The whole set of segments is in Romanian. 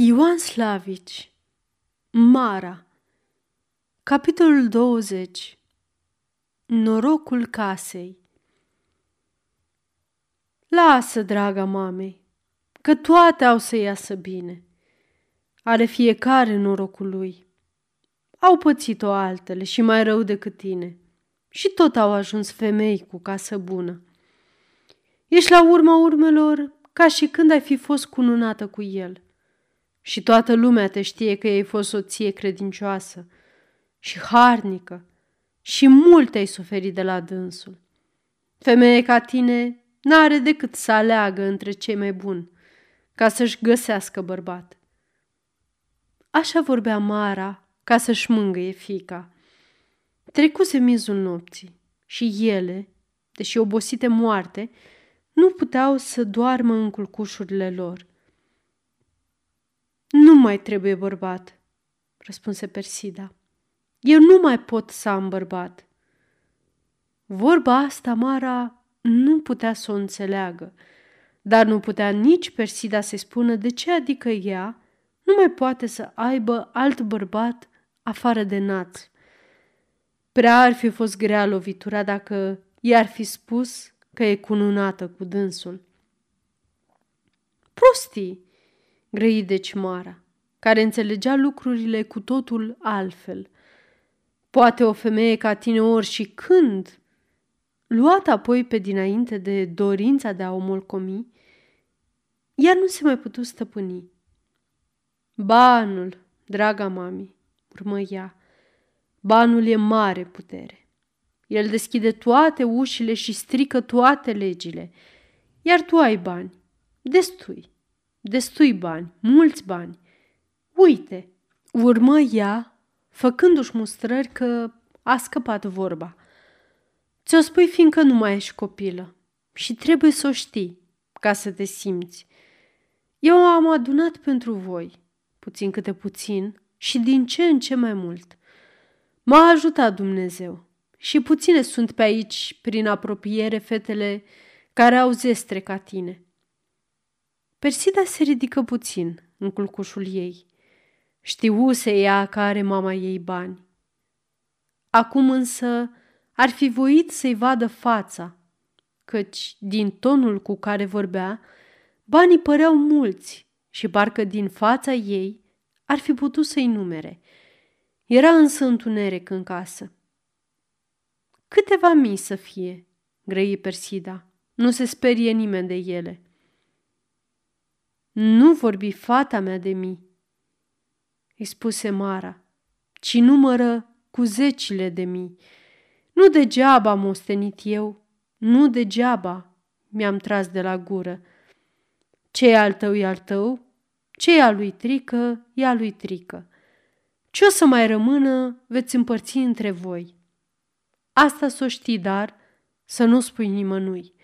Ioan Slavici Mara Capitolul 20 Norocul casei Lasă, draga mamei, că toate au să iasă bine. Are fiecare norocul lui. Au pățit-o altele și mai rău decât tine. Și tot au ajuns femei cu casă bună. Ești la urma urmelor ca și când ai fi fost cununată cu el – și toată lumea te știe că ai fost soție credincioasă și harnică și mult ai suferit de la dânsul. Femeie ca tine n-are decât să aleagă între cei mai buni ca să-și găsească bărbat. Așa vorbea Mara ca să-și mângâie fica. Trecuse mizul nopții și ele, deși obosite moarte, nu puteau să doarmă în culcușurile lor. Nu mai trebuie bărbat, răspunse Persida. Eu nu mai pot să am bărbat. Vorba asta Mara nu putea să o înțeleagă, dar nu putea nici Persida să-i spună de ce adică ea nu mai poate să aibă alt bărbat afară de naț. Prea ar fi fost grea lovitura dacă i-ar fi spus că e cununată cu dânsul. Prostii, grăi deci Mara, care înțelegea lucrurile cu totul altfel. Poate o femeie ca tine ori și când, luat apoi pe dinainte de dorința de a o molcomi, ea nu se mai putu stăpâni. Banul, draga mami, urmă ea, banul e mare putere. El deschide toate ușile și strică toate legile, iar tu ai bani, destui destui bani, mulți bani. Uite, urmă ea, făcându-și mustrări că a scăpat vorba. Ți-o spui fiindcă nu mai ești copilă și trebuie să o știi ca să te simți. Eu am adunat pentru voi, puțin câte puțin și din ce în ce mai mult. M-a ajutat Dumnezeu și puține sunt pe aici, prin apropiere, fetele care au zestre ca tine – Persida se ridică puțin în culcușul ei. Știuse ea că are mama ei bani. Acum însă ar fi voit să-i vadă fața, căci din tonul cu care vorbea, banii păreau mulți și parcă din fața ei ar fi putut să-i numere. Era însă întuneric în casă. Câteva mii să fie, grăi Persida. Nu se sperie nimeni de ele. Nu vorbi fata mea de mii, îi spuse Mara, ci numără cu zecile de mii. Nu degeaba am ostenit eu, nu degeaba mi-am tras de la gură. Ce al tău e al tău, ce e al lui Trică e al lui Trică. Ce o să mai rămână veți împărți între voi. Asta să o știi, dar să nu spui nimănui.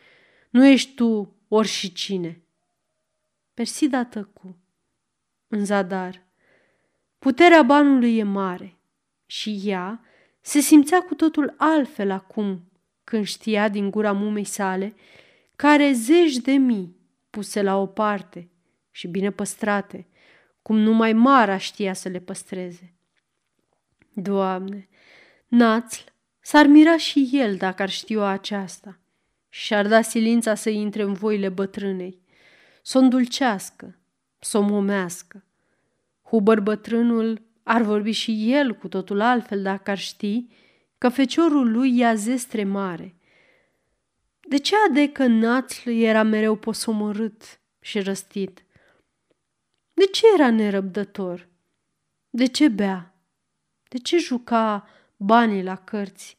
Nu ești tu ori și cine. Persida tăcu. În zadar. Puterea banului e mare și ea se simțea cu totul altfel acum când știa din gura mumei sale care zeci de mii puse la o parte și bine păstrate, cum numai Mara știa să le păstreze. Doamne, Națl s-ar mira și el dacă ar știu aceasta și ar da silința să intre în voile bătrânei să o îndulcească, să o momească. Huber bătrânul ar vorbi și el cu totul altfel dacă ar ști că feciorul lui ia zestre mare. De ce adecă națl era mereu posomorât și răstit? De ce era nerăbdător? De ce bea? De ce juca banii la cărți?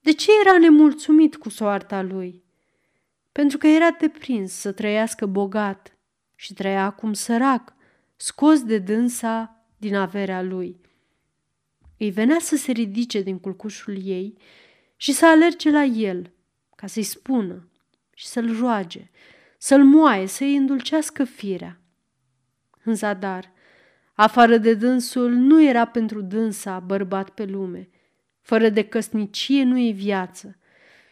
De ce era nemulțumit cu soarta lui? Pentru că era deprins să trăiască bogat și trăia acum sărac, scos de dânsa din averea lui. Îi venea să se ridice din culcușul ei și să alerge la el, ca să-i spună și să-l roage, să-l moaie, să-i îndulcească firea. În zadar, afară de dânsul, nu era pentru dânsa bărbat pe lume. Fără de căsnicie nu e viață.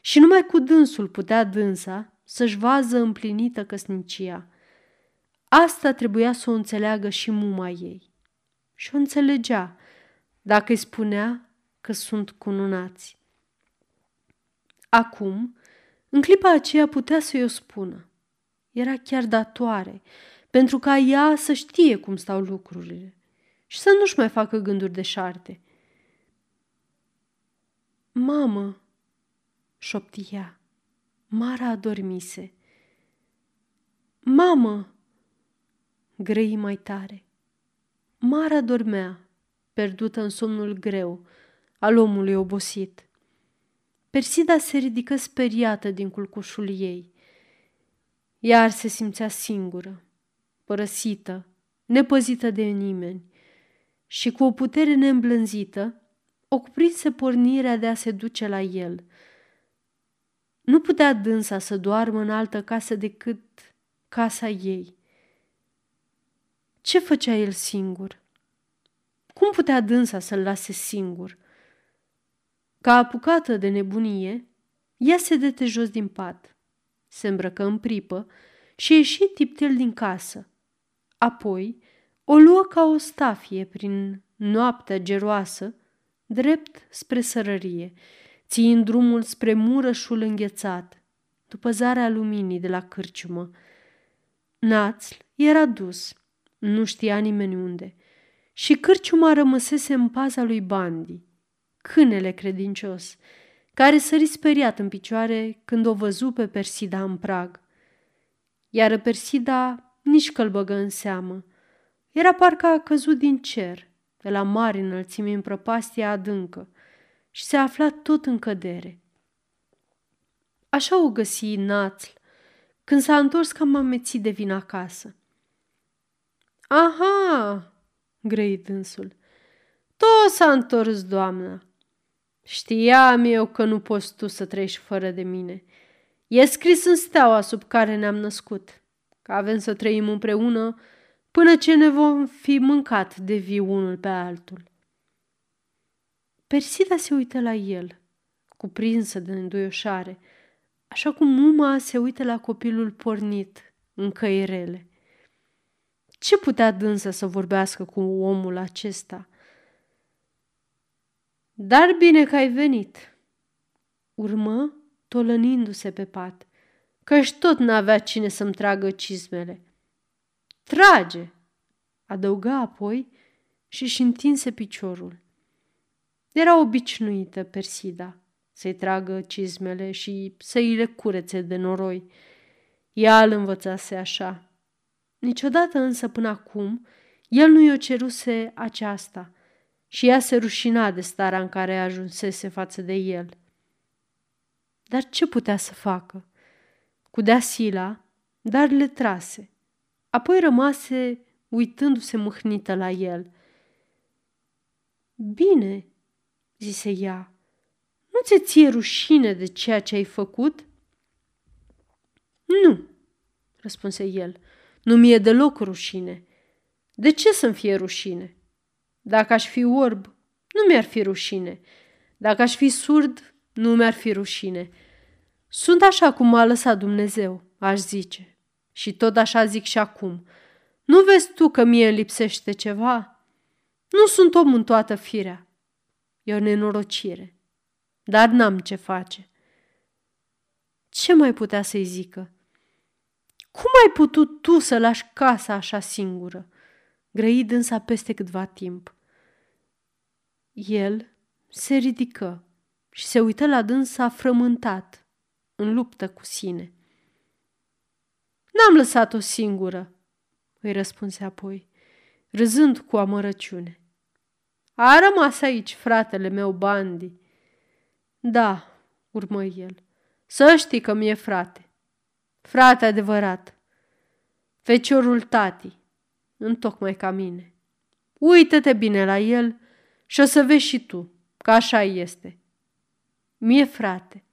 Și numai cu dânsul putea dânsa să-și vază împlinită căsnicia. Asta trebuia să o înțeleagă și muma ei. Și o înțelegea dacă îi spunea că sunt cununați. Acum, în clipa aceea putea să-i o spună. Era chiar datoare, pentru ca ea să știe cum stau lucrurile și să nu-și mai facă gânduri de șarte. Mamă, șoptia, Mara adormise. Mamă, grăi mai tare. Mara dormea, pierdută în somnul greu al omului obosit. Persida se ridică speriată din culcușul ei. Iar se simțea singură, părăsită, nepăzită de nimeni și cu o putere neîmblânzită, o cuprinse pornirea de a se duce la el. Nu putea dânsa să doarmă în altă casă decât casa ei. Ce făcea el singur? Cum putea dânsa să-l lase singur? Ca apucată de nebunie, ea se dete jos din pat, se îmbrăcă în pripă și ieși tiptel din casă. Apoi o luă ca o stafie prin noaptea geroasă, drept spre sărărie, țiind drumul spre murășul înghețat, după zarea luminii de la cârciumă. Națl era dus, nu știa nimeni unde, și cârciuma rămăsese în paza lui Bandi, câinele credincios, care sări speriat în picioare când o văzu pe Persida în prag. Iar Persida nici că băgă în seamă. Era parcă a căzut din cer, de la mari înălțimi în prăpastia adâncă, și se afla tot în cădere. Așa o găsi Națl, când s-a întors cam amețit de vin acasă. Aha, grăi dânsul, tot s-a întors, doamna. Știam eu că nu poți tu să trăiești fără de mine. E scris în steaua sub care ne-am născut, că avem să trăim împreună până ce ne vom fi mâncat de viu unul pe altul. Persida se uită la el, cuprinsă de înduioșare, așa cum muma se uită la copilul pornit în căirele. Ce putea dânsă să vorbească cu omul acesta? Dar bine că ai venit, urmă, tolănindu-se pe pat, căci tot n-avea cine să-mi tragă cizmele. Trage, adăuga apoi și-și întinse piciorul. Era obișnuită Persida să-i tragă cizmele și să-i le curețe de noroi. Ea îl învățase așa. Niciodată însă până acum el nu i-o ceruse aceasta și ea se rușina de starea în care ajunsese față de el. Dar ce putea să facă? Cudea sila, dar le trase. Apoi rămase uitându-se mâhnită la el. Bine, zise ea, nu ți ție rușine de ceea ce ai făcut? Nu, răspunse el, nu mi-e deloc rușine. De ce să-mi fie rușine? Dacă aș fi orb, nu mi-ar fi rușine. Dacă aș fi surd, nu mi-ar fi rușine. Sunt așa cum m-a lăsat Dumnezeu, aș zice. Și tot așa zic și acum. Nu vezi tu că mie îmi lipsește ceva? Nu sunt om în toată firea. E o nenorocire. Dar n-am ce face. Ce mai putea să-i zică? Cum ai putut tu să lași casa așa singură? Grăi dânsa peste câtva timp. El se ridică și se uită la dânsa frământat, în luptă cu sine. N-am lăsat-o singură, îi răspunse apoi, râzând cu amărăciune. A rămas aici fratele meu, Bandi. Da, urmă el, să știi că mi-e frate. Frate adevărat. Feciorul tati, întocmai ca mine. Uită-te bine la el și o să vezi și tu că așa este. Mie, frate,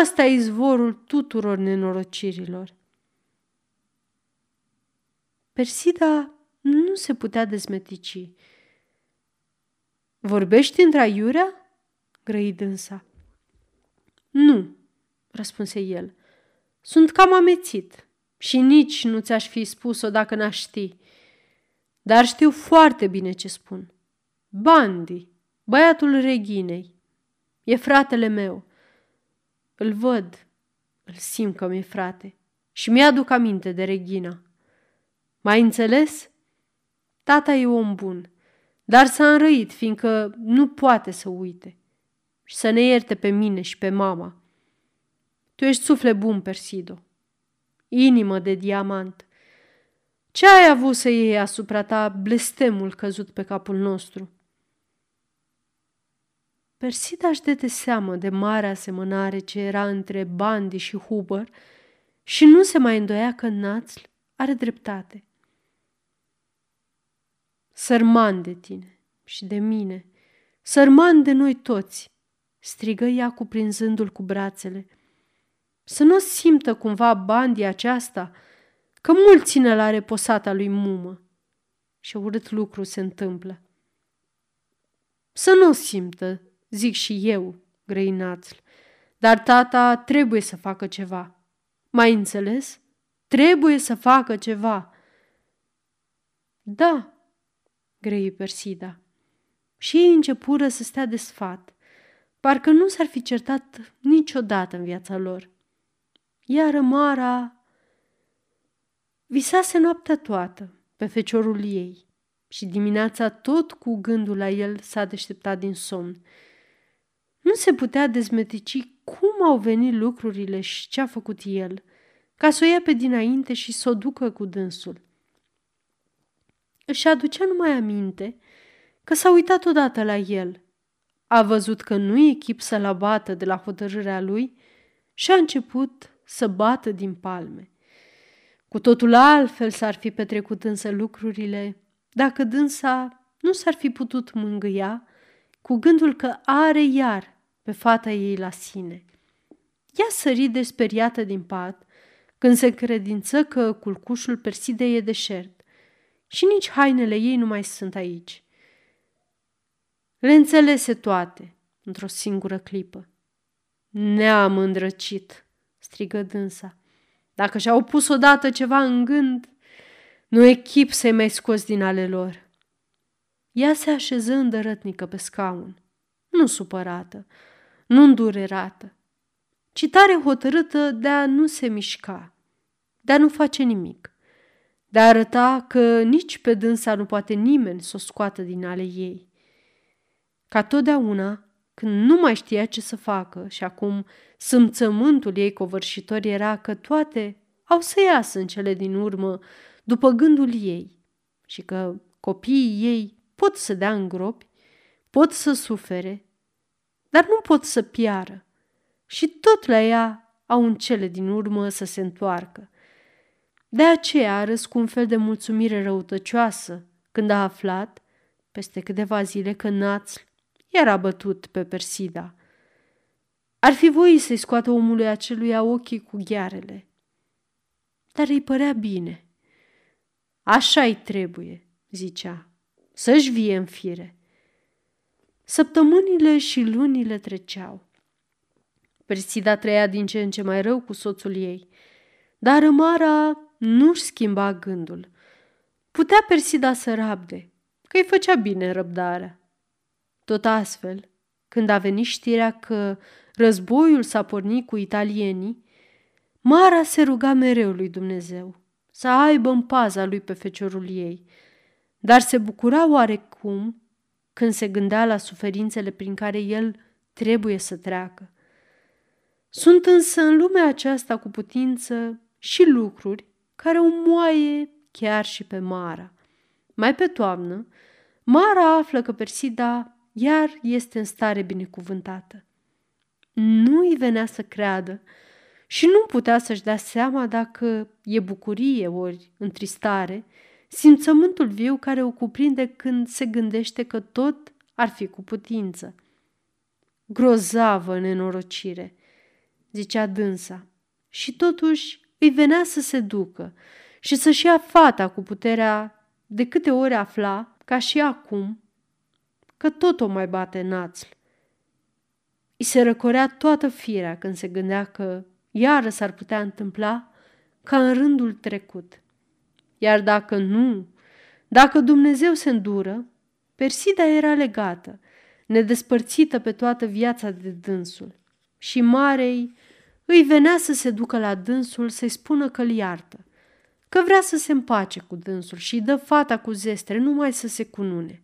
ăsta e izvorul tuturor nenorocirilor. Persida nu se putea dezmetici. Vorbești între aiurea? grăi dânsa. Nu, răspunse el. Sunt cam amețit. și nici nu ți-aș fi spus-o dacă n-aș ști. Dar știu foarte bine ce spun. Bandi, băiatul reginei, e fratele meu. Îl văd, îl simt că mi-e frate și mi-aduc aminte de Regina. Mai înțeles? Tata e om bun, dar s-a înrăit, fiindcă nu poate să uite și să ne ierte pe mine și pe mama. Tu ești suflet bun, Persido, inimă de diamant. Ce ai avut să iei asupra ta blestemul căzut pe capul nostru? Persida își dete seamă de marea asemănare ce era între Bandi și Huber și nu se mai îndoia că Națl are dreptate. Sărman de tine și de mine, sărman de noi toți, strigă ea cuprinzându-l cu brațele. Să nu simtă cumva Bandi aceasta că mult ține la reposata lui mumă. Și urât lucru se întâmplă. Să nu simtă, zic și eu, grăinațl, dar tata trebuie să facă ceva. Mai înțeles? Trebuie să facă ceva. Da, grăi Persida. Și ei începură să stea de sfat. Parcă nu s-ar fi certat niciodată în viața lor. Iar Mara visase noaptea toată pe feciorul ei și dimineața tot cu gândul la el s-a deșteptat din somn. Nu se putea dezmetici cum au venit lucrurile și ce a făcut el, ca să o ia pe dinainte și să o ducă cu dânsul. Își aducea numai aminte că s-a uitat odată la el. A văzut că nu e chip să-l abată de la hotărârea lui și a început să bată din palme. Cu totul altfel s-ar fi petrecut însă lucrurile dacă dânsa nu s-ar fi putut mângâia cu gândul că are iar pe fata ei la sine. Ea sări desperiată din pat când se credință că culcușul Persidei e deșert și nici hainele ei nu mai sunt aici. Le înțelese toate într-o singură clipă. Ne-am îndrăcit, strigă dânsa. Dacă și-au pus odată ceva în gând, nu e chip să-i mai scos din ale lor. Ea se așeză îndărătnică pe scaun, nu supărată, nu îndurerată, ci tare hotărâtă de a nu se mișca, de a nu face nimic, de a arăta că nici pe dânsa nu poate nimeni să o scoată din ale ei. Ca totdeauna, când nu mai știa ce să facă și acum sâmțământul ei covârșitor era că toate au să iasă în cele din urmă după gândul ei și că copiii ei pot să dea în gropi, pot să sufere, dar nu pot să piară și tot la ea au în cele din urmă să se întoarcă. De aceea a râs cu un fel de mulțumire răutăcioasă când a aflat, peste câteva zile, că Națl era bătut pe Persida. Ar fi voit să-i scoată omului aceluia ochii cu ghearele, dar îi părea bine. Așa-i trebuie, zicea, să-și vie în fire. Săptămânile și lunile treceau. Persida trăia din ce în ce mai rău cu soțul ei, dar Mara nu-și schimba gândul. Putea Persida să rabde, că îi făcea bine răbdarea. Tot astfel, când a venit știrea că războiul s-a pornit cu italienii, Mara se ruga mereu lui Dumnezeu să aibă în paza lui pe feciorul ei, dar se bucura oarecum când se gândea la suferințele prin care el trebuie să treacă. Sunt însă în lumea aceasta cu putință și lucruri care o moaie chiar și pe Mara. Mai pe toamnă, Mara află că Persida iar este în stare binecuvântată. Nu îi venea să creadă și nu putea să-și dea seama dacă e bucurie ori întristare, simțământul viu care o cuprinde când se gândește că tot ar fi cu putință. Grozavă nenorocire, zicea dânsa, și totuși îi venea să se ducă și să-și ia fata cu puterea de câte ori afla, ca și acum, că tot o mai bate națl. I se răcorea toată firea când se gândea că iară s-ar putea întâmpla ca în rândul trecut. Iar dacă nu, dacă Dumnezeu se îndură, Persida era legată, nedespărțită pe toată viața de dânsul. Și Marei îi venea să se ducă la dânsul să-i spună că-l iartă, că vrea să se împace cu dânsul și dă fata cu zestre numai să se cunune.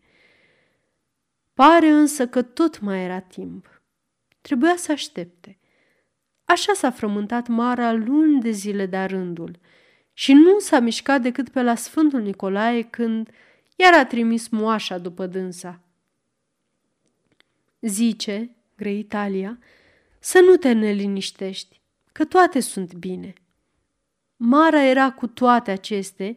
Pare însă că tot mai era timp. Trebuia să aștepte. Așa s-a frământat Mara luni de zile de rândul și nu s-a mișcat decât pe la Sfântul Nicolae când iar a trimis moașa după dânsa. Zice, grei Italia, să nu te neliniștești, că toate sunt bine. Mara era cu toate aceste,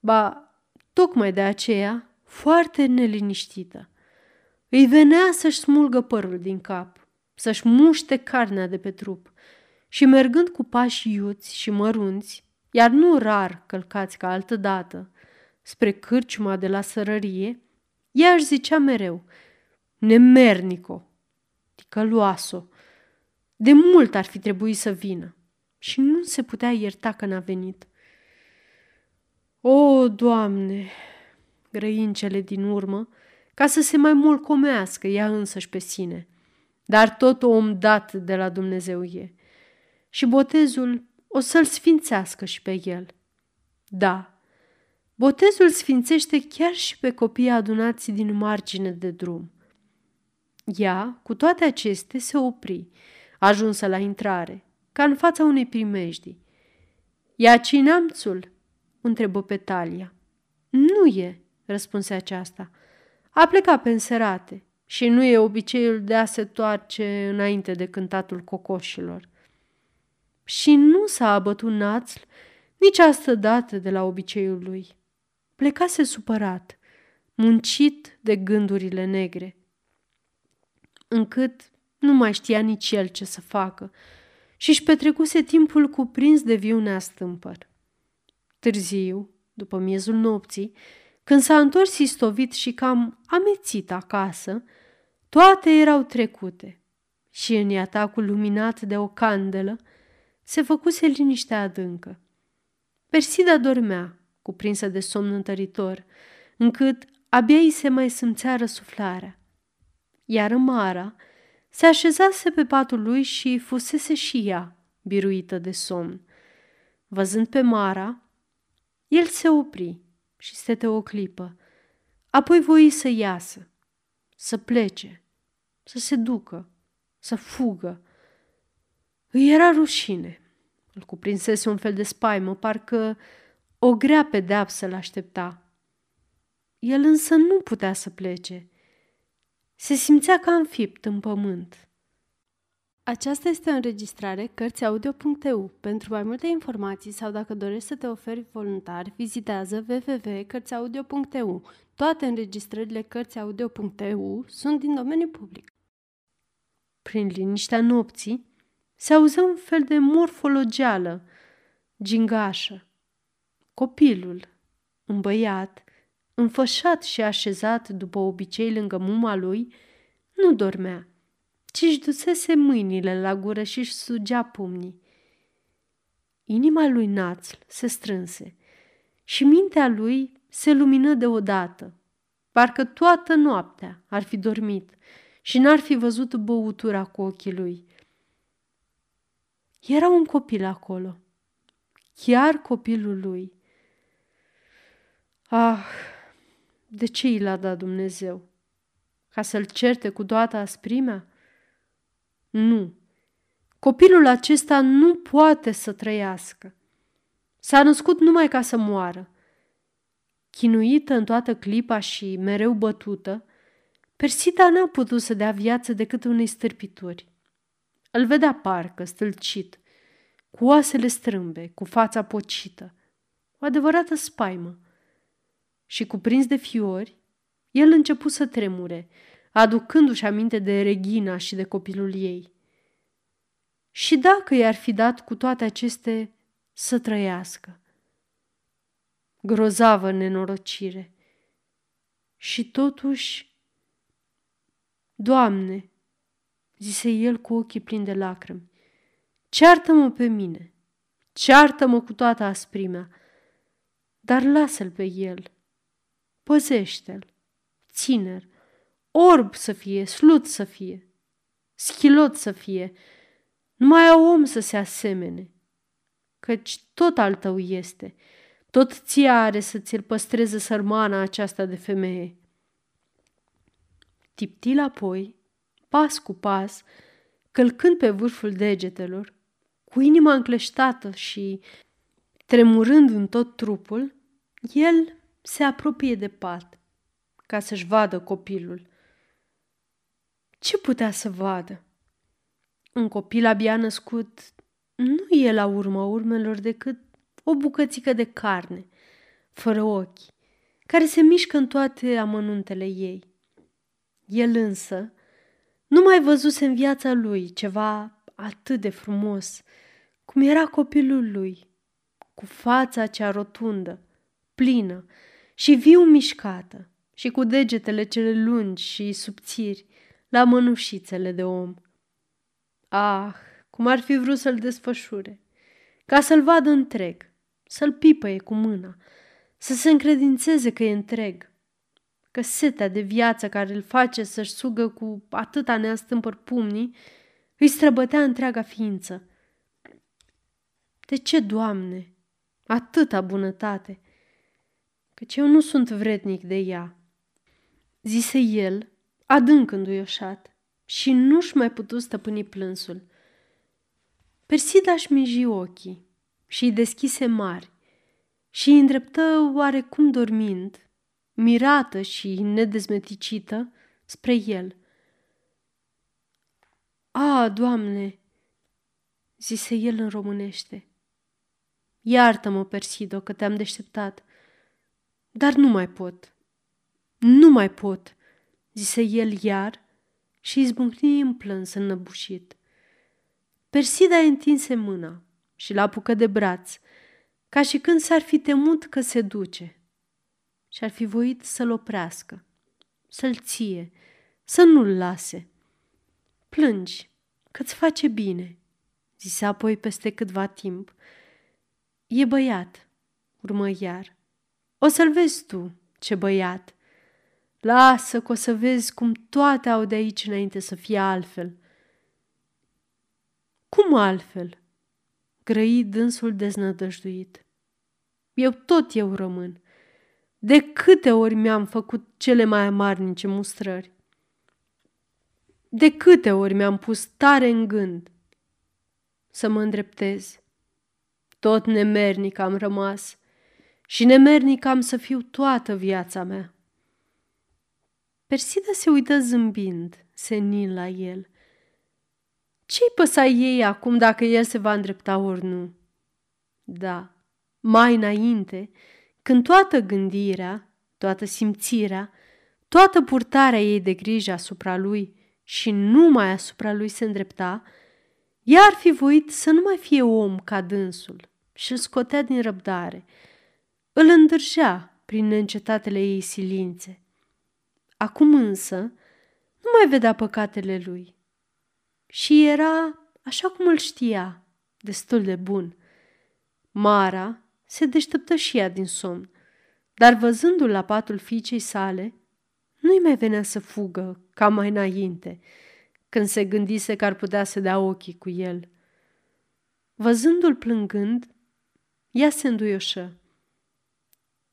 ba, tocmai de aceea, foarte neliniștită. Îi venea să-și smulgă părul din cap, să-și muște carnea de pe trup și mergând cu pași iuți și mărunți, iar nu rar călcați ca altă dată, spre cârciuma de la sărărie, ea își zicea mereu, nemernico, ticăloaso, de mult ar fi trebuit să vină și nu se putea ierta că n-a venit. O, Doamne, grăin cele din urmă, ca să se mai mulcomească ea însăși pe sine. Dar tot om dat de la Dumnezeu e. Și botezul o să-l sfințească și pe el. Da, botezul sfințește chiar și pe copiii adunați din margine de drum. Ea, cu toate acestea, se opri, ajunsă la intrare, ca în fața unei primejdii. Ia cineamțul? întrebă pe Talia. Nu e, răspunse aceasta. A plecat pe înserate și nu e obiceiul de a se toarce înainte de cântatul cocoșilor. Și nu s-a abătut națl nici astă dată de la obiceiul lui. Plecase supărat, muncit de gândurile negre, încât nu mai știa nici el ce să facă și își petrecuse timpul cuprins de viunea stâmpăr. Târziu, după miezul nopții, când s-a întors istovit și cam amețit acasă, toate erau trecute și în iatacul luminat de o candelă se făcuse liniște adâncă. Persida dormea, cuprinsă de somn întăritor, încât abia îi se mai simțea răsuflarea. Iar Mara se așezase pe patul lui și fusese și ea biruită de somn. Văzând pe Mara, el se opri și stete o clipă. Apoi voi să iasă, să plece, să se ducă, să fugă. Îi era rușine. Îl cuprinsese un fel de spaimă, parcă o grea pedeapsă l-aștepta. El însă nu putea să plece. Se simțea ca înfipt în pământ. Aceasta este o înregistrare Cărțiaudio.eu. Pentru mai multe informații sau dacă dorești să te oferi voluntar, vizitează www.cărțiaudio.eu. Toate înregistrările Cărțiaudio.eu sunt din domeniu public. Prin liniștea nopții se auzea un fel de morfologeală, gingașă. Copilul, un băiat, înfășat și așezat după obicei lângă muma lui, nu dormea ci își dusese mâinile la gură și își sugea pumnii. Inima lui Națl se strânse și mintea lui se lumină deodată, parcă toată noaptea ar fi dormit și n-ar fi văzut băutura cu ochii lui. Era un copil acolo, chiar copilul lui. Ah, de ce i l-a dat Dumnezeu? Ca să-l certe cu toată asprimea? Nu. Copilul acesta nu poate să trăiască. S-a născut numai ca să moară. Chinuită în toată clipa și mereu bătută, Persida n-a putut să dea viață decât unei stârpituri. Îl vedea parcă, stâlcit, cu oasele strâmbe, cu fața pocită, o adevărată spaimă. Și cuprins de fiori, el început să tremure, aducându-și aminte de Regina și de copilul ei. Și dacă i-ar fi dat cu toate aceste să trăiască? Grozavă nenorocire. Și totuși, Doamne, zise el cu ochii plini de lacrimi, ceartă-mă pe mine, ceartă-mă cu toată asprimea, dar lasă-l pe el, păzește-l, ținer, orb să fie, slut să fie, schilot să fie, numai a om să se asemene, căci tot al tău este, tot ție are să ți-l păstreze sărmana aceasta de femeie. Tiptil apoi, pas cu pas, călcând pe vârful degetelor, cu inima încleștată și tremurând în tot trupul, el se apropie de pat ca să-și vadă copilul. Ce putea să vadă? Un copil abia născut nu e la urma urmelor decât o bucățică de carne, fără ochi, care se mișcă în toate amănuntele ei. El însă nu mai văzuse în viața lui ceva atât de frumos, cum era copilul lui, cu fața cea rotundă, plină și viu mișcată și cu degetele cele lungi și subțiri la mănușițele de om. Ah, cum ar fi vrut să-l desfășure, ca să-l vadă întreg, să-l pipăie cu mâna, să se încredințeze că e întreg, că setea de viață care îl face să-și sugă cu atâta neastâmpăr pumnii îi străbătea întreaga ființă. De ce, Doamne, atâta bunătate? Căci eu nu sunt vrednic de ea, zise el, adânc înduioșat, și nu-și mai putu stăpâni plânsul. Persida își miji ochii și îi deschise mari și îi îndreptă oarecum dormind, mirată și nedezmeticită, spre el. A, Doamne!" zise el în românește. Iartă-mă, Persido, că te-am deșteptat, dar nu mai pot. Nu mai pot, zise el iar și izbucni în plâns înnăbușit. Persida întinse mâna și l apucă de braț, ca și când s-ar fi temut că se duce și ar fi voit să-l oprească, să-l ție, să nu-l lase. Plângi, că-ți face bine, zise apoi peste câtva timp. E băiat, urmă iar. O să-l vezi tu, ce băiat. Lasă că o să vezi cum toate au de aici înainte să fie altfel. Cum altfel? Grăi dânsul deznădăjduit. Eu tot eu rămân. De câte ori mi-am făcut cele mai amarnice mustrări? De câte ori mi-am pus tare în gând să mă îndreptez? Tot nemernic am rămas și nemernic am să fiu toată viața mea. Persida se uită zâmbind, senin la el. Ce-i păsa ei acum dacă el se va îndrepta ori nu? Da, mai înainte, când toată gândirea, toată simțirea, toată purtarea ei de grijă asupra lui și numai asupra lui se îndrepta, ea ar fi voit să nu mai fie om ca dânsul și îl scotea din răbdare. Îl îndârjea prin neîncetatele ei silințe. Acum însă nu mai vedea păcatele lui și era, așa cum îl știa, destul de bun. Mara se deșteptă și ea din somn, dar văzându-l la patul fiicei sale, nu-i mai venea să fugă ca mai înainte, când se gândise că ar putea să dea ochii cu el. Văzându-l plângând, ea se înduioșă.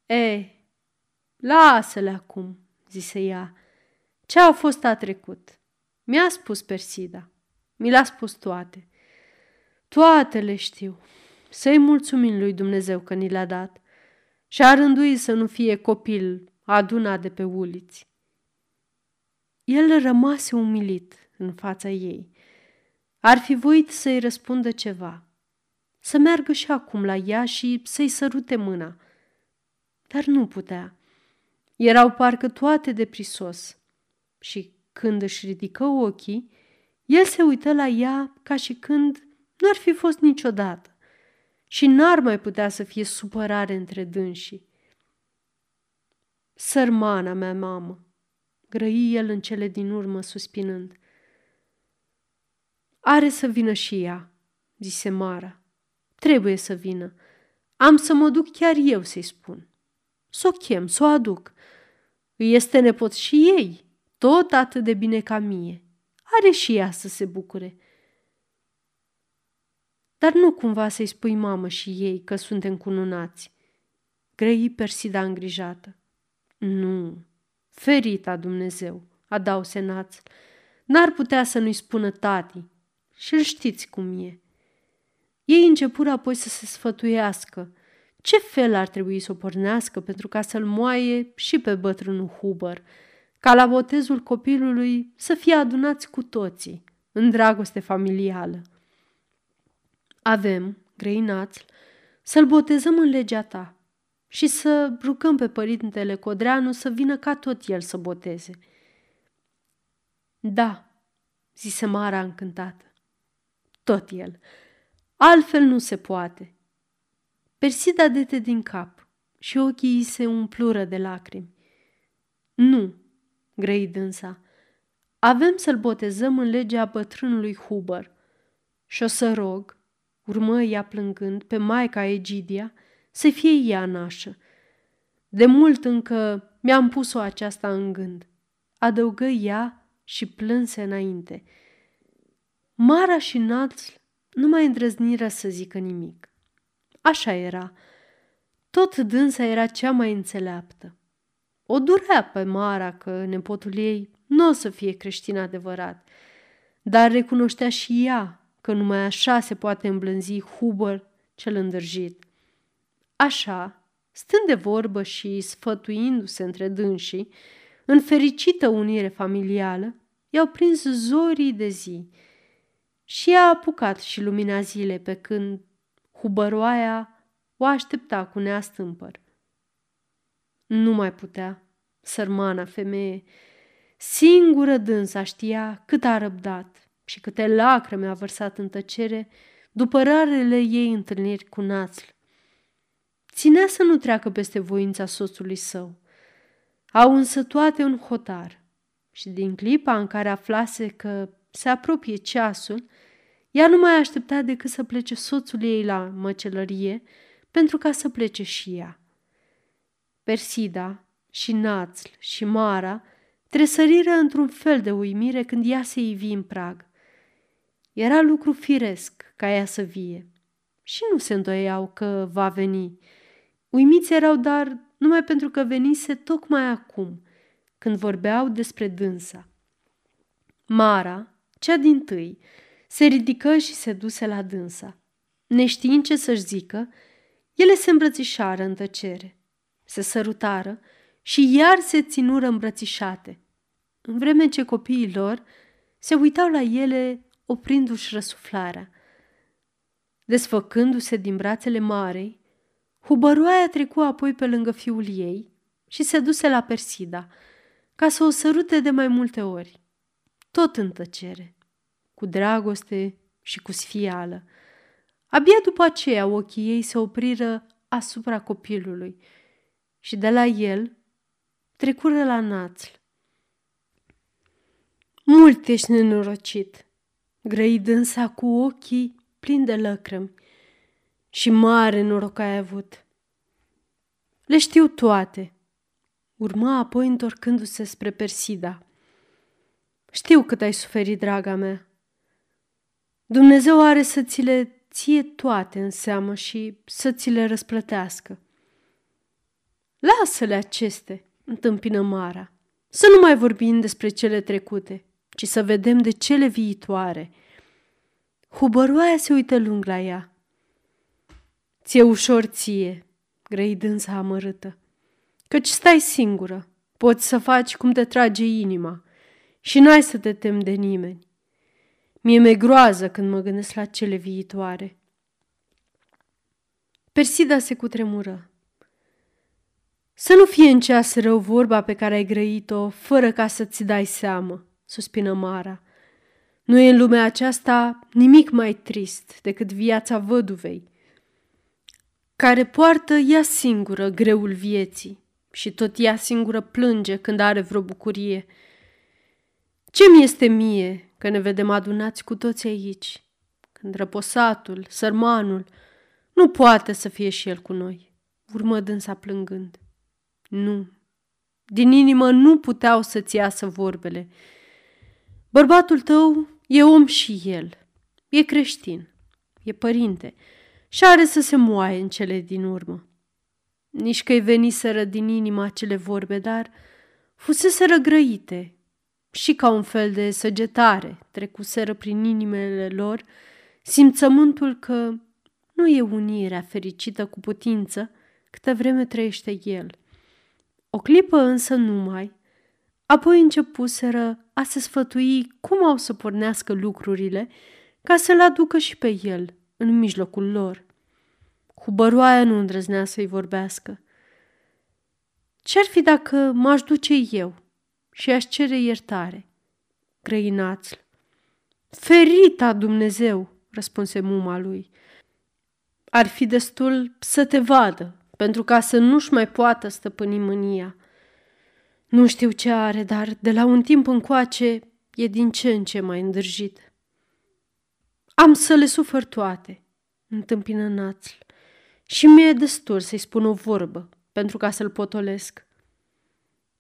E, lasă-le acum, zise ea. Ce a fost a trecut? Mi-a spus Persida. Mi l-a spus toate. Toate le știu. Să-i mulțumim lui Dumnezeu că ni le-a dat. Și a rânduit să nu fie copil adunat de pe uliți. El rămase umilit în fața ei. Ar fi voit să-i răspundă ceva, să meargă și acum la ea și să-i sărute mâna. Dar nu putea. Erau parcă toate de prisos. Și când își ridică ochii, el se uită la ea ca și când nu ar fi fost niciodată și n-ar mai putea să fie supărare între dânsii. Sărmana mea mamă, grăi el în cele din urmă suspinând. Are să vină și ea, zise Mara. Trebuie să vină. Am să mă duc chiar eu să-i spun. Să o chem, să o aduc. Îi este nepot și ei, tot atât de bine ca mie. Are și ea să se bucure. Dar nu cumva să-i spui mamă și ei că suntem cununați. Grăi Persida îngrijată. Nu, ferita Dumnezeu, adau senaț. N-ar putea să nu-i spună tati. Și-l știți cum e. Ei începură apoi să se sfătuiască. Ce fel ar trebui să o pornească pentru ca să-l moaie și pe bătrânul Huber, ca la botezul copilului să fie adunați cu toții, în dragoste familială. Avem, grăinați, să-l botezăm în legea ta și să rugăm pe părintele Codreanu să vină ca tot el să boteze. Da, zise Mara încântată. Tot el. Altfel nu se poate. Persida dete din cap și ochii îi se umplură de lacrimi. Nu, grăi dânsa, avem să-l botezăm în legea bătrânului Huber și o să rog, urmă ea plângând, pe maica Egidia, să fie ea nașă. De mult încă mi-am pus-o aceasta în gând. Adăugă ea și plânse înainte. Mara și Națl nu mai îndrăzniră să zică nimic. Așa era. Tot dânsa era cea mai înțeleaptă. O durea pe Mara că nepotul ei nu o să fie creștin adevărat, dar recunoștea și ea că numai așa se poate îmblânzi Huber cel îndrăjit. Așa, stând de vorbă și sfătuindu-se între dânsii, în fericită unire familială, i-au prins zorii de zi și a apucat și lumina zile pe când hubăroaia o aștepta cu neastâmpăr. Nu mai putea, sărmana femeie, singură dânsa știa cât a răbdat și câte lacrime a vărsat în tăcere după rarele ei întâlniri cu națl. Ținea să nu treacă peste voința soțului său. Au însă toate un hotar și din clipa în care aflase că se apropie ceasul, ea nu mai aștepta decât să plece soțul ei la măcelărie pentru ca să plece și ea. Persida și Națl și Mara tresăriră într-un fel de uimire când ea se ivi în prag. Era lucru firesc ca ea să vie și nu se îndoiau că va veni. Uimiți erau, dar numai pentru că venise tocmai acum, când vorbeau despre dânsa. Mara, cea din tâi, se ridică și se duse la dânsa. Neștiind ce să-și zică, ele se îmbrățișară în tăcere, se sărutară și iar se ținură îmbrățișate, în vreme ce copiii lor se uitau la ele oprindu-și răsuflarea. Desfăcându-se din brațele marei, hubăroaia trecu apoi pe lângă fiul ei și se duse la Persida, ca să o sărute de mai multe ori, tot în tăcere, cu dragoste și cu sfială. Abia după aceea ochii ei se opriră asupra copilului și de la el trecură la națl. Mult ești nenorocit, grăi dânsa cu ochii plini de lăcrămi și mare noroc ai avut. Le știu toate, urma apoi întorcându-se spre Persida. Știu cât ai suferit, draga mea. Dumnezeu are să ți le ție toate în seamă și să ți le răsplătească. Lasă-le aceste, întâmpină Mara, să nu mai vorbim despre cele trecute, ci să vedem de cele viitoare. Hubăroaia se uită lung la ea. Ție ușor ție, grăi dânsa amărâtă, căci stai singură, poți să faci cum te trage inima și n-ai să te tem de nimeni. Mie mi-e groază când mă gândesc la cele viitoare. Persida se cutremură. Să nu fie în ceas rău vorba pe care ai grăit-o, fără ca să-ți dai seamă, suspină Mara. Nu e în lumea aceasta nimic mai trist decât viața văduvei, care poartă ea singură greul vieții și tot ea singură plânge când are vreo bucurie. Ce mi este mie că ne vedem adunați cu toți aici, când răposatul, sărmanul, Nu poate să fie și el cu noi, urmă dânsa plângând. Nu, din inimă nu puteau să-ți iasă vorbele. Bărbatul tău e om și el, e creștin, e părinte și are să se moaie în cele din urmă. Nici că-i veniseră din inima acele vorbe, dar fusese răgrăite și ca un fel de săgetare trecuseră prin inimile lor simțământul că nu e unirea fericită cu putință câtă vreme trăiește el. O clipă însă numai, apoi începuseră a se sfătui cum au să pornească lucrurile ca să-l aducă și pe el în mijlocul lor. Hubăroaia nu îndrăznea să-i vorbească. Ce-ar fi dacă m-aș duce eu și aș cere iertare? Grăinațl. Ferita Dumnezeu, răspunse muma lui. Ar fi destul să te vadă, pentru ca să nu-și mai poată stăpâni mânia. Nu știu ce are, dar de la un timp încoace e din ce în ce mai îndârjit. Am să le sufăr toate, întâmpină națl, și mi-e destul să-i spun o vorbă pentru ca să-l potolesc.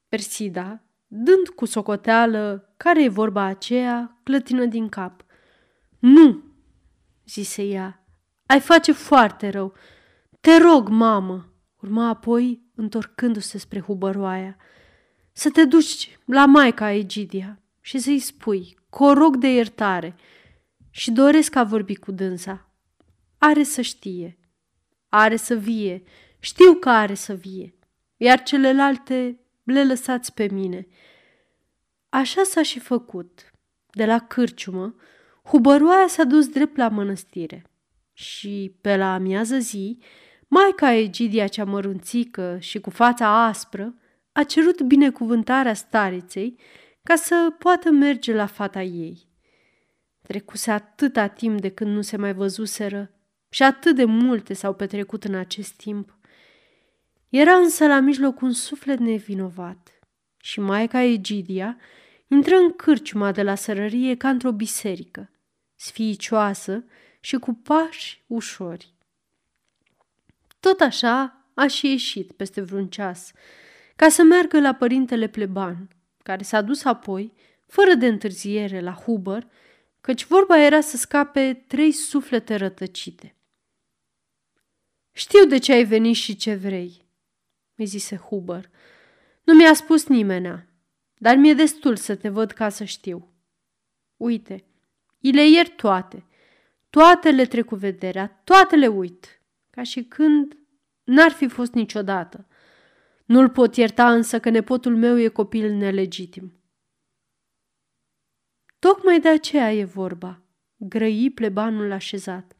Persida, dând cu socoteală care e vorba aceea, clătină din cap. Nu, zise ea, ai face foarte rău. Te rog, mamă, urma apoi, întorcându-se spre hubăroaia, să te duci la maica Egidia și să-i spui că o rog de iertare și doresc a vorbi cu dânsa. Are să știe, are să vie, știu că are să vie, iar celelalte le lăsați pe mine. Așa s-a și făcut. De la cârciumă, hubăroaia s-a dus drept la mănăstire și, pe la amiază zi, maica Egidia cea mărunțică și cu fața aspră a cerut binecuvântarea stariței ca să poată merge la fata ei. Trecuse atâta timp de când nu se mai văzuseră și atât de multe s-au petrecut în acest timp. Era însă la mijloc un suflet nevinovat și maica Egidia intră în cârciuma de la sărărie ca într-o biserică, sfiicioasă și cu pași ușori. Tot așa a și ieșit peste vreun ceas, ca să meargă la părintele pleban, care s-a dus apoi, fără de întârziere, la Huber, căci vorba era să scape trei suflete rătăcite. Știu de ce ai venit și ce vrei, îi zise Huber. Nu mi-a spus nimenea, dar mi-e destul să te văd ca să știu. Uite, îi le iert toate. Toate le trec cu vederea, toate le uit, ca și când n-ar fi fost niciodată. Nu-l pot ierta însă că nepotul meu e copil nelegitim. Tocmai de aceea e vorba, grăi plebanul așezat.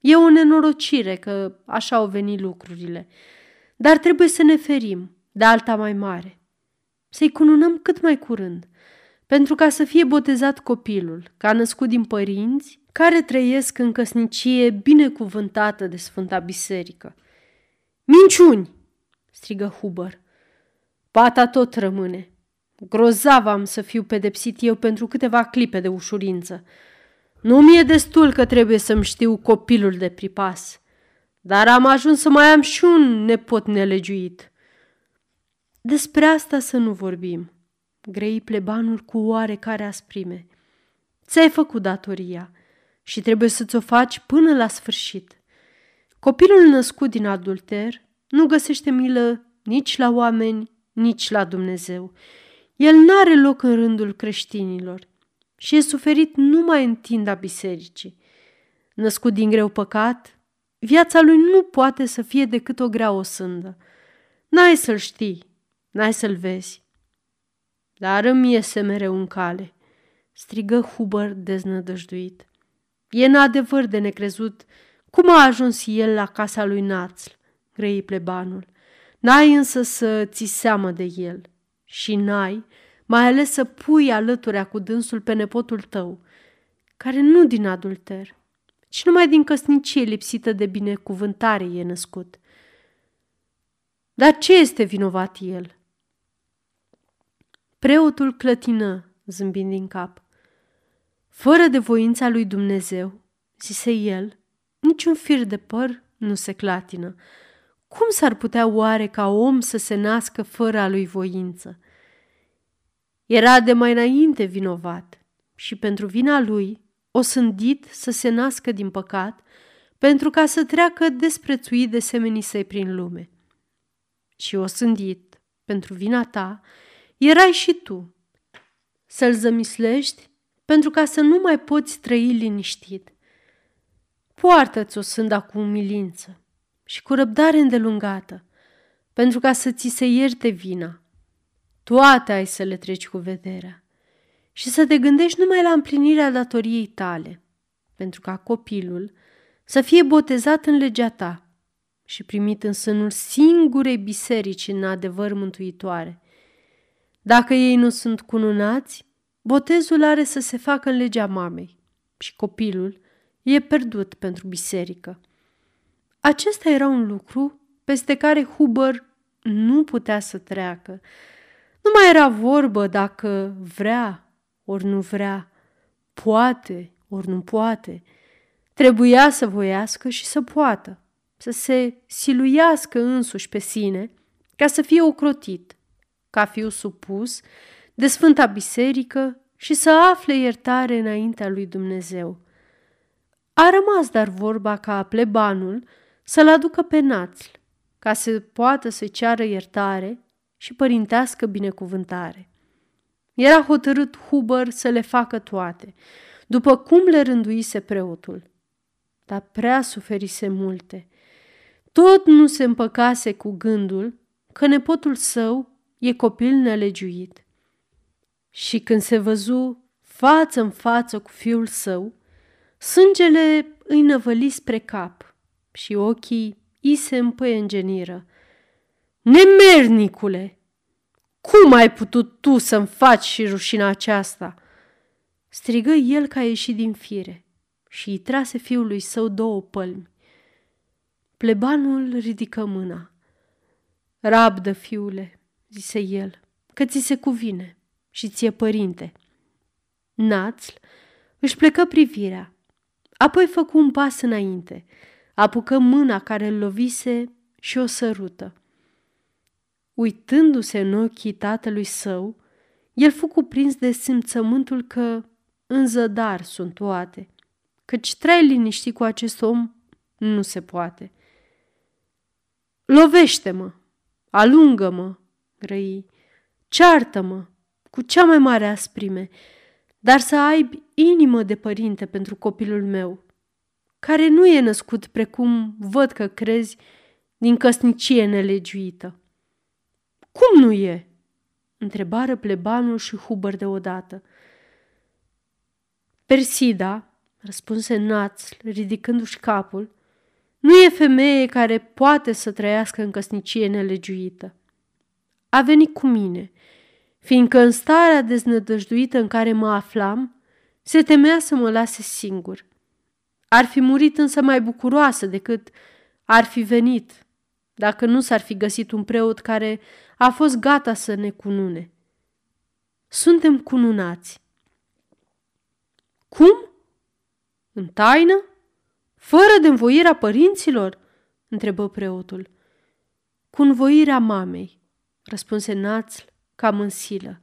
E o nenorocire că așa au venit lucrurile, dar trebuie să ne ferim de alta mai mare. Să-i cununăm cât mai curând, pentru ca să fie botezat copilul, ca născut din părinți care trăiesc în căsnicie binecuvântată de Sfânta Biserică. Minciuni! strigă Huber. Pata tot rămâne. Grozav am să fiu pedepsit eu pentru câteva clipe de ușurință. Nu mi-e destul că trebuie să-mi știu copilul de pripas, dar am ajuns să mai am și un nepot nelegiuit. Despre asta să nu vorbim, grei plebanul cu oarecare asprime. Ți-ai făcut datoria și trebuie să-ți o faci până la sfârșit. Copilul născut din adulter nu găsește milă nici la oameni, nici la Dumnezeu. El n-are loc în rândul creștinilor și e suferit numai în tinda bisericii. Născut din greu păcat, viața lui nu poate să fie decât o grea osândă. N-ai să-l știi, n-ai să-l vezi. Dar îmi iese mereu în cale, strigă Huber deznădăjduit. E în adevăr de necrezut cum a ajuns el la casa lui Națl, grăi plebanul. N-ai însă să ți seamă de el și n-ai mai ales să pui alăturea cu dânsul pe nepotul tău, care nu din adulter, ci numai din căsnicie lipsită de binecuvântare e născut. Dar ce este vinovat el? Preotul clătină, zâmbind din cap. Fără de voința lui Dumnezeu, zise el, niciun fir de păr nu se clatină. Cum s-ar putea oare ca om să se nască fără a lui voință? Era de mai înainte vinovat și pentru vina lui o sândit să se nască din păcat pentru ca să treacă desprețuit de semenii săi prin lume. Și o sândit pentru vina ta erai și tu, să-l zămislești pentru ca să nu mai poți trăi liniștit. Poartă-ți o sânda cu umilință și cu răbdare îndelungată, pentru ca să ți se ierte vina. Toate ai să le treci cu vederea și să te gândești numai la împlinirea datoriei tale, pentru ca copilul să fie botezat în legea ta și primit în sânul singurei biserici în adevăr mântuitoare. Dacă ei nu sunt cununați, botezul are să se facă în legea mamei și copilul e pierdut pentru biserică. Acesta era un lucru peste care Huber nu putea să treacă. Nu mai era vorbă dacă vrea ori nu vrea, poate ori nu poate. Trebuia să voiască și să poată, să se siluiască însuși pe sine ca să fie ocrotit, ca fiu supus de Sfânta Biserică și să afle iertare înaintea lui Dumnezeu. A rămas dar vorba ca plebanul să-l aducă pe națl, ca să poată să ceară iertare și părintească binecuvântare. Era hotărât Huber să le facă toate, după cum le rânduise preotul. Dar prea suferise multe. Tot nu se împăcase cu gândul că nepotul său e copil nelegiuit. Și când se văzu față în față cu fiul său, sângele îi năvăli spre cap și ochii i se împăienjeniră. Nemernicule! Cum ai putut tu să-mi faci și rușina aceasta?" Strigă el ca ieșit din fire și îi trase fiului său două pălmi. Plebanul ridică mâna. Rabdă, fiule, zise el, că ți se cuvine și ție părinte. Națl își plecă privirea, apoi făcu un pas înainte, apucă mâna care îl lovise și o sărută. Uitându-se în ochii tatălui său, el fu cuprins de simțământul că în zădar sunt toate, căci trai liniștit cu acest om nu se poate. Lovește-mă, alungă-mă, grăi, ceartă-mă cu cea mai mare asprime, dar să aibă inimă de părinte pentru copilul meu, care nu e născut precum văd că crezi din căsnicie nelegiuită. Cum nu e?" întrebară plebanul și Huber deodată. Persida, răspunse Naț, ridicându-și capul, nu e femeie care poate să trăiască în căsnicie nelegiuită. A venit cu mine, fiindcă în starea deznădăjduită în care mă aflam, se temea să mă lase singur. Ar fi murit însă mai bucuroasă decât ar fi venit, dacă nu s-ar fi găsit un preot care a fost gata să ne cunune. Suntem cununați. Cum? În taină? Fără de învoirea părinților? întrebă preotul. Cu învoirea mamei, răspunse Națl cam în silă.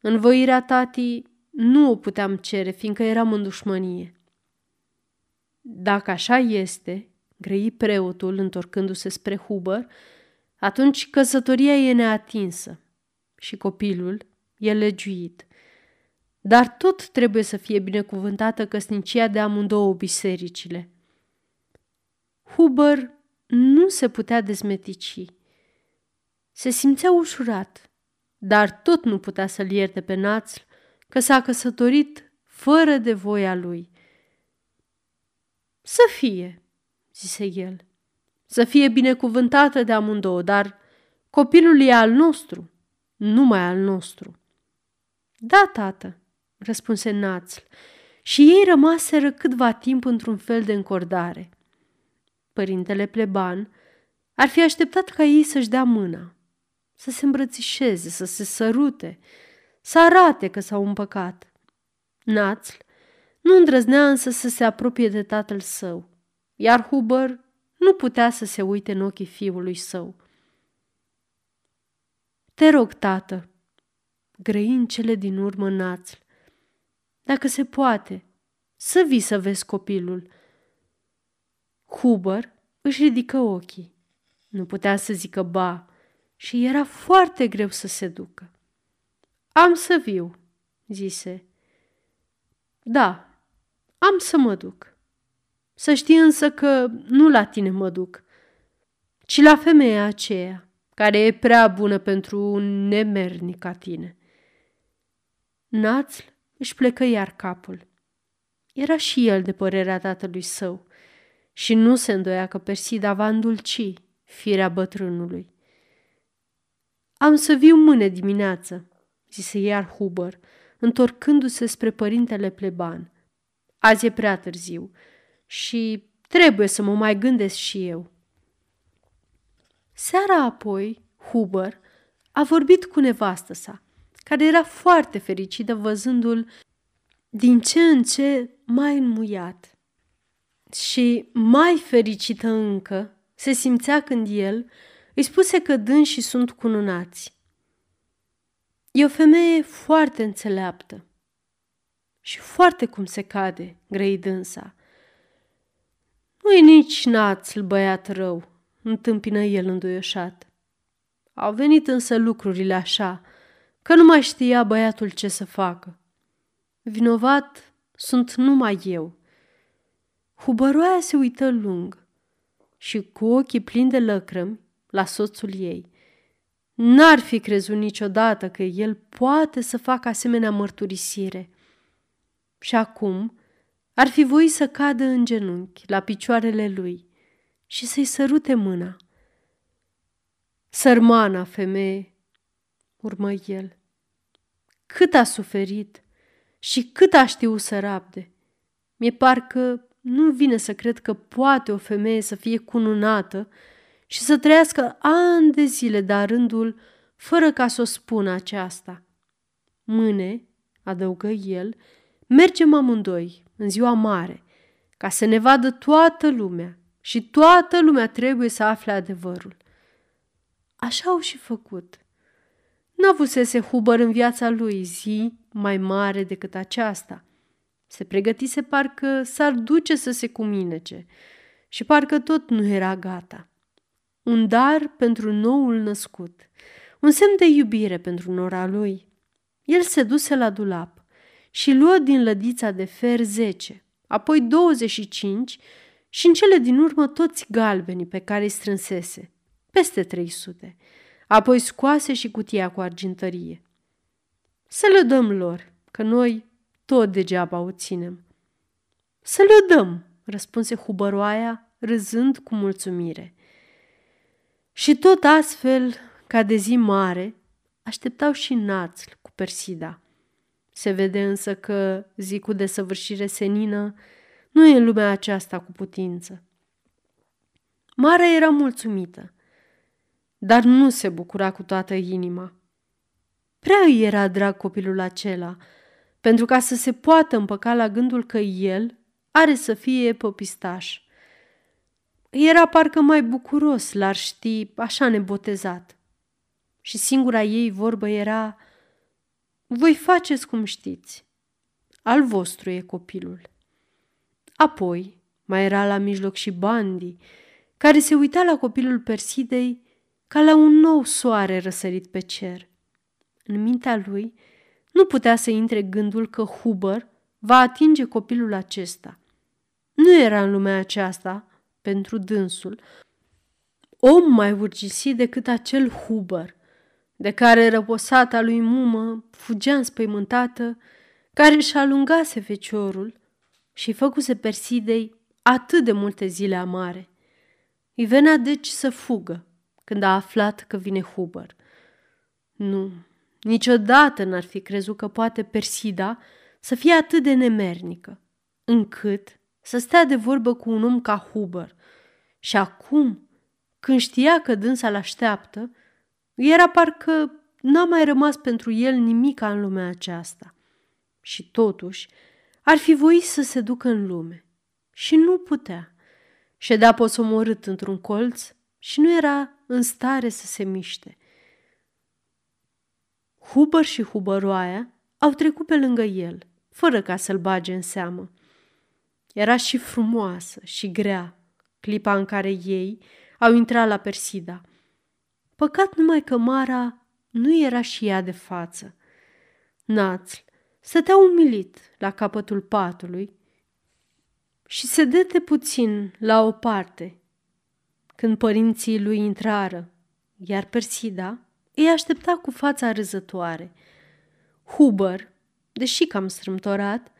Învoirea tatii nu o puteam cere, fiindcă eram în dușmănie. Dacă așa este, grăi preotul întorcându-se spre Huber, atunci căsătoria e neatinsă și copilul e legiuit. Dar tot trebuie să fie binecuvântată căsnicia de amândouă bisericile. Huber nu se putea dezmetici. Se simțea ușurat, dar tot nu putea să-l ierte pe națl că s-a căsătorit fără de voia lui. Să fie, zise el, să fie binecuvântată de amândouă, dar copilul e al nostru, numai al nostru. Da, tată, răspunse Națl, și ei rămaseră câtva timp într-un fel de încordare. Părintele pleban ar fi așteptat ca ei să-și dea mâna, să se îmbrățișeze, să se sărute, să arate că s-au împăcat. Națl nu îndrăznea însă să se apropie de tatăl său, iar Huber nu putea să se uite în ochii fiului său. Te rog, tată, grăi în cele din urmă națl, dacă se poate, să vii să vezi copilul. Huber își ridică ochii. Nu putea să zică ba și era foarte greu să se ducă. Am să viu, zise. Da, am să mă duc. Să știi însă că nu la tine mă duc, ci la femeia aceea, care e prea bună pentru un nemernic ca tine. Națl își plecă iar capul. Era și el de părerea tatălui său și nu se îndoia că Persida va îndulci firea bătrânului. Am să viu mâine dimineață, zise iar Huber, întorcându-se spre părintele pleban. Azi e prea târziu și trebuie să mă mai gândesc și eu. Seara apoi, Huber a vorbit cu nevastă sa, care era foarte fericită văzându-l din ce în ce mai înmuiat. Și mai fericită încă se simțea când el îi spuse că dânsii sunt cununați. E o femeie foarte înțeleaptă și foarte cum se cade, grăi dânsa. Nu e nici națl băiat rău, întâmpină el înduioșat. Au venit însă lucrurile așa, că nu mai știa băiatul ce să facă. Vinovat sunt numai eu. Hubăroaia se uită lung și cu ochii plini de lăcrămi la soțul ei. N-ar fi crezut niciodată că el poate să facă asemenea mărturisire. Și acum ar fi voit să cadă în genunchi la picioarele lui și să-i sărute mâna. Sărmana femeie, urmă el, cât a suferit și cât a știut să rabde. Mi-e parcă nu vine să cred că poate o femeie să fie cununată și să trăiască ani de zile de rândul fără ca să o spună aceasta. Mâine, adăugă el, mergem amândoi în ziua mare, ca să ne vadă toată lumea și toată lumea trebuie să afle adevărul. Așa au și făcut. N-avusese Huber în viața lui zi mai mare decât aceasta. Se pregătise parcă s-ar duce să se cuminece și parcă tot nu era gata. Un dar pentru noul născut, un semn de iubire pentru nora lui. El se duse la dulap și luă din lădița de fer zece, apoi 25 și în cele din urmă toți galbenii pe care îi strânsese, peste 300. Apoi scoase și cutia cu argintărie. Să le dăm lor, că noi tot degeaba o ținem. Să le dăm, răspunse hubăroaia, râzând cu mulțumire. Și tot astfel, ca de zi mare, așteptau și națl cu Persida. Se vede însă că zi cu desăvârșire senină nu e în lumea aceasta cu putință. Marea era mulțumită, dar nu se bucura cu toată inima. Prea îi era drag copilul acela, pentru ca să se poată împăca la gândul că el are să fie popistaș. Era parcă mai bucuros, l-ar ști, așa nebotezat. Și singura ei vorbă era, voi faceți cum știți. Al vostru e copilul. Apoi mai era la mijloc și Bandi, care se uita la copilul Persidei ca la un nou soare răsărit pe cer. În mintea lui nu putea să intre gândul că Huber va atinge copilul acesta. Nu era în lumea aceasta, pentru dânsul, om mai urgisit decât acel Huber, de care răposata lui mumă fugea înspăimântată, care își alungase feciorul și făcuse Persidei atât de multe zile amare. Îi venea deci să fugă când a aflat că vine Huber. Nu, niciodată n-ar fi crezut că poate Persida să fie atât de nemernică, încât să stea de vorbă cu un om ca Huber. Și acum, când știa că dânsa l-așteaptă, era parcă n-a mai rămas pentru el nimic în lumea aceasta. Și totuși, ar fi voit să se ducă în lume. Și nu putea, Ședea posomorât într-un colț și nu era în stare să se miște. Huber și hubăroaia au trecut pe lângă el, fără ca să-l bage în seamă. Era și frumoasă și grea clipa în care ei au intrat la Persida. Păcat numai că Mara nu era și ea de față. Națl stătea umilit la capătul patului și se dete puțin la o parte când părinții lui intrară, iar Persida îi aștepta cu fața râzătoare. Huber, deși cam strâmtorat,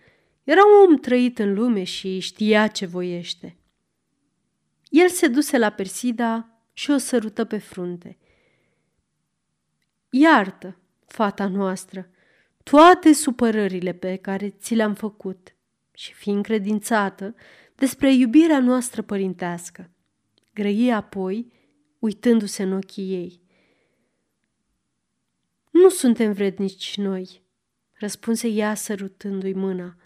era un om trăit în lume și știa ce voiește. El se duse la Persida și o sărută pe frunte. Iartă, fata noastră, toate supărările pe care ți le-am făcut și fi încredințată despre iubirea noastră părintească. Grăie apoi, uitându-se în ochii ei. Nu suntem vrednici noi, răspunse ea sărutându-i mâna.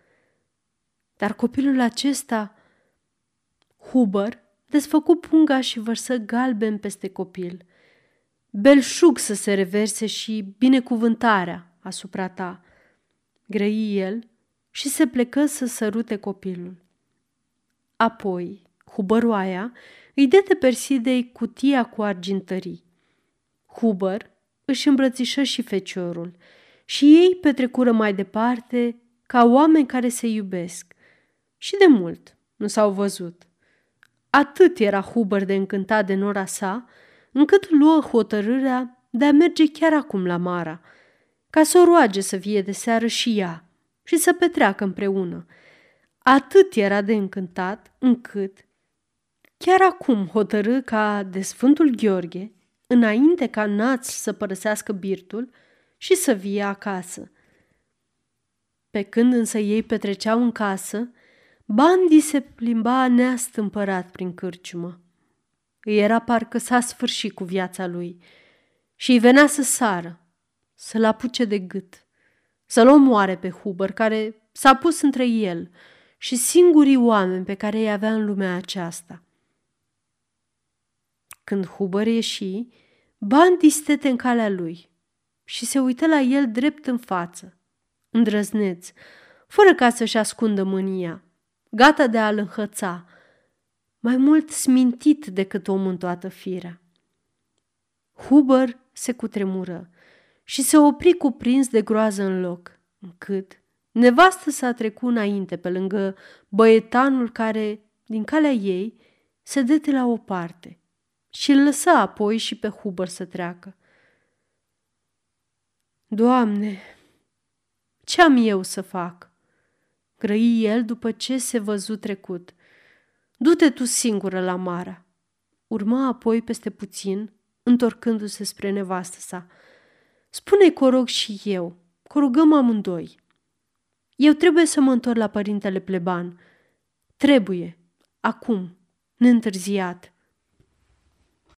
Dar copilul acesta, Huber, desfăcu punga și vărsă galben peste copil. Belșug să se reverse și binecuvântarea asupra ta. Grăi el și se plecă să sărute copilul. Apoi, hubăroaia îi dete Persidei cutia cu argintării. Huber își îmbrățișă și feciorul și ei petrecură mai departe ca oameni care se iubesc. Și de mult nu s-au văzut. Atât era Huber de încântat de nora sa, încât luă hotărârea de a merge chiar acum la Mara, ca să o roage să fie de seară și ea și să petreacă împreună. Atât era de încântat încât chiar acum hotărâ ca de Sfântul Gheorghe, înainte ca Naț să părăsească birtul și să vie acasă. Pe când însă ei petreceau în casă, Bandi se plimba neastâmpărat prin cârciumă. Îi era parcă s-a sfârșit cu viața lui și îi venea să sară, să-l apuce de gât, să-l omoare pe Huber, care s-a pus între el și singurii oameni pe care îi avea în lumea aceasta. Când Huber ieși, Bandi stete în calea lui și se uită la el drept în față, îndrăzneț, fără ca să-și ascundă mânia gata de a-l înhăța, mai mult smintit decât om în toată firea. Huber se cutremură și se opri cuprins de groază în loc, încât nevastă s-a trecut înainte pe lângă băietanul care, din calea ei, se dete la o parte și îl lăsă apoi și pe Huber să treacă. Doamne, ce am eu să fac? grăi el după ce se văzu trecut. Du-te tu singură la Mara. Urma apoi peste puțin, întorcându-se spre nevastă sa. Spune-i corog și eu, corugăm amândoi. Eu trebuie să mă întorc la părintele pleban. Trebuie, acum, neîntârziat.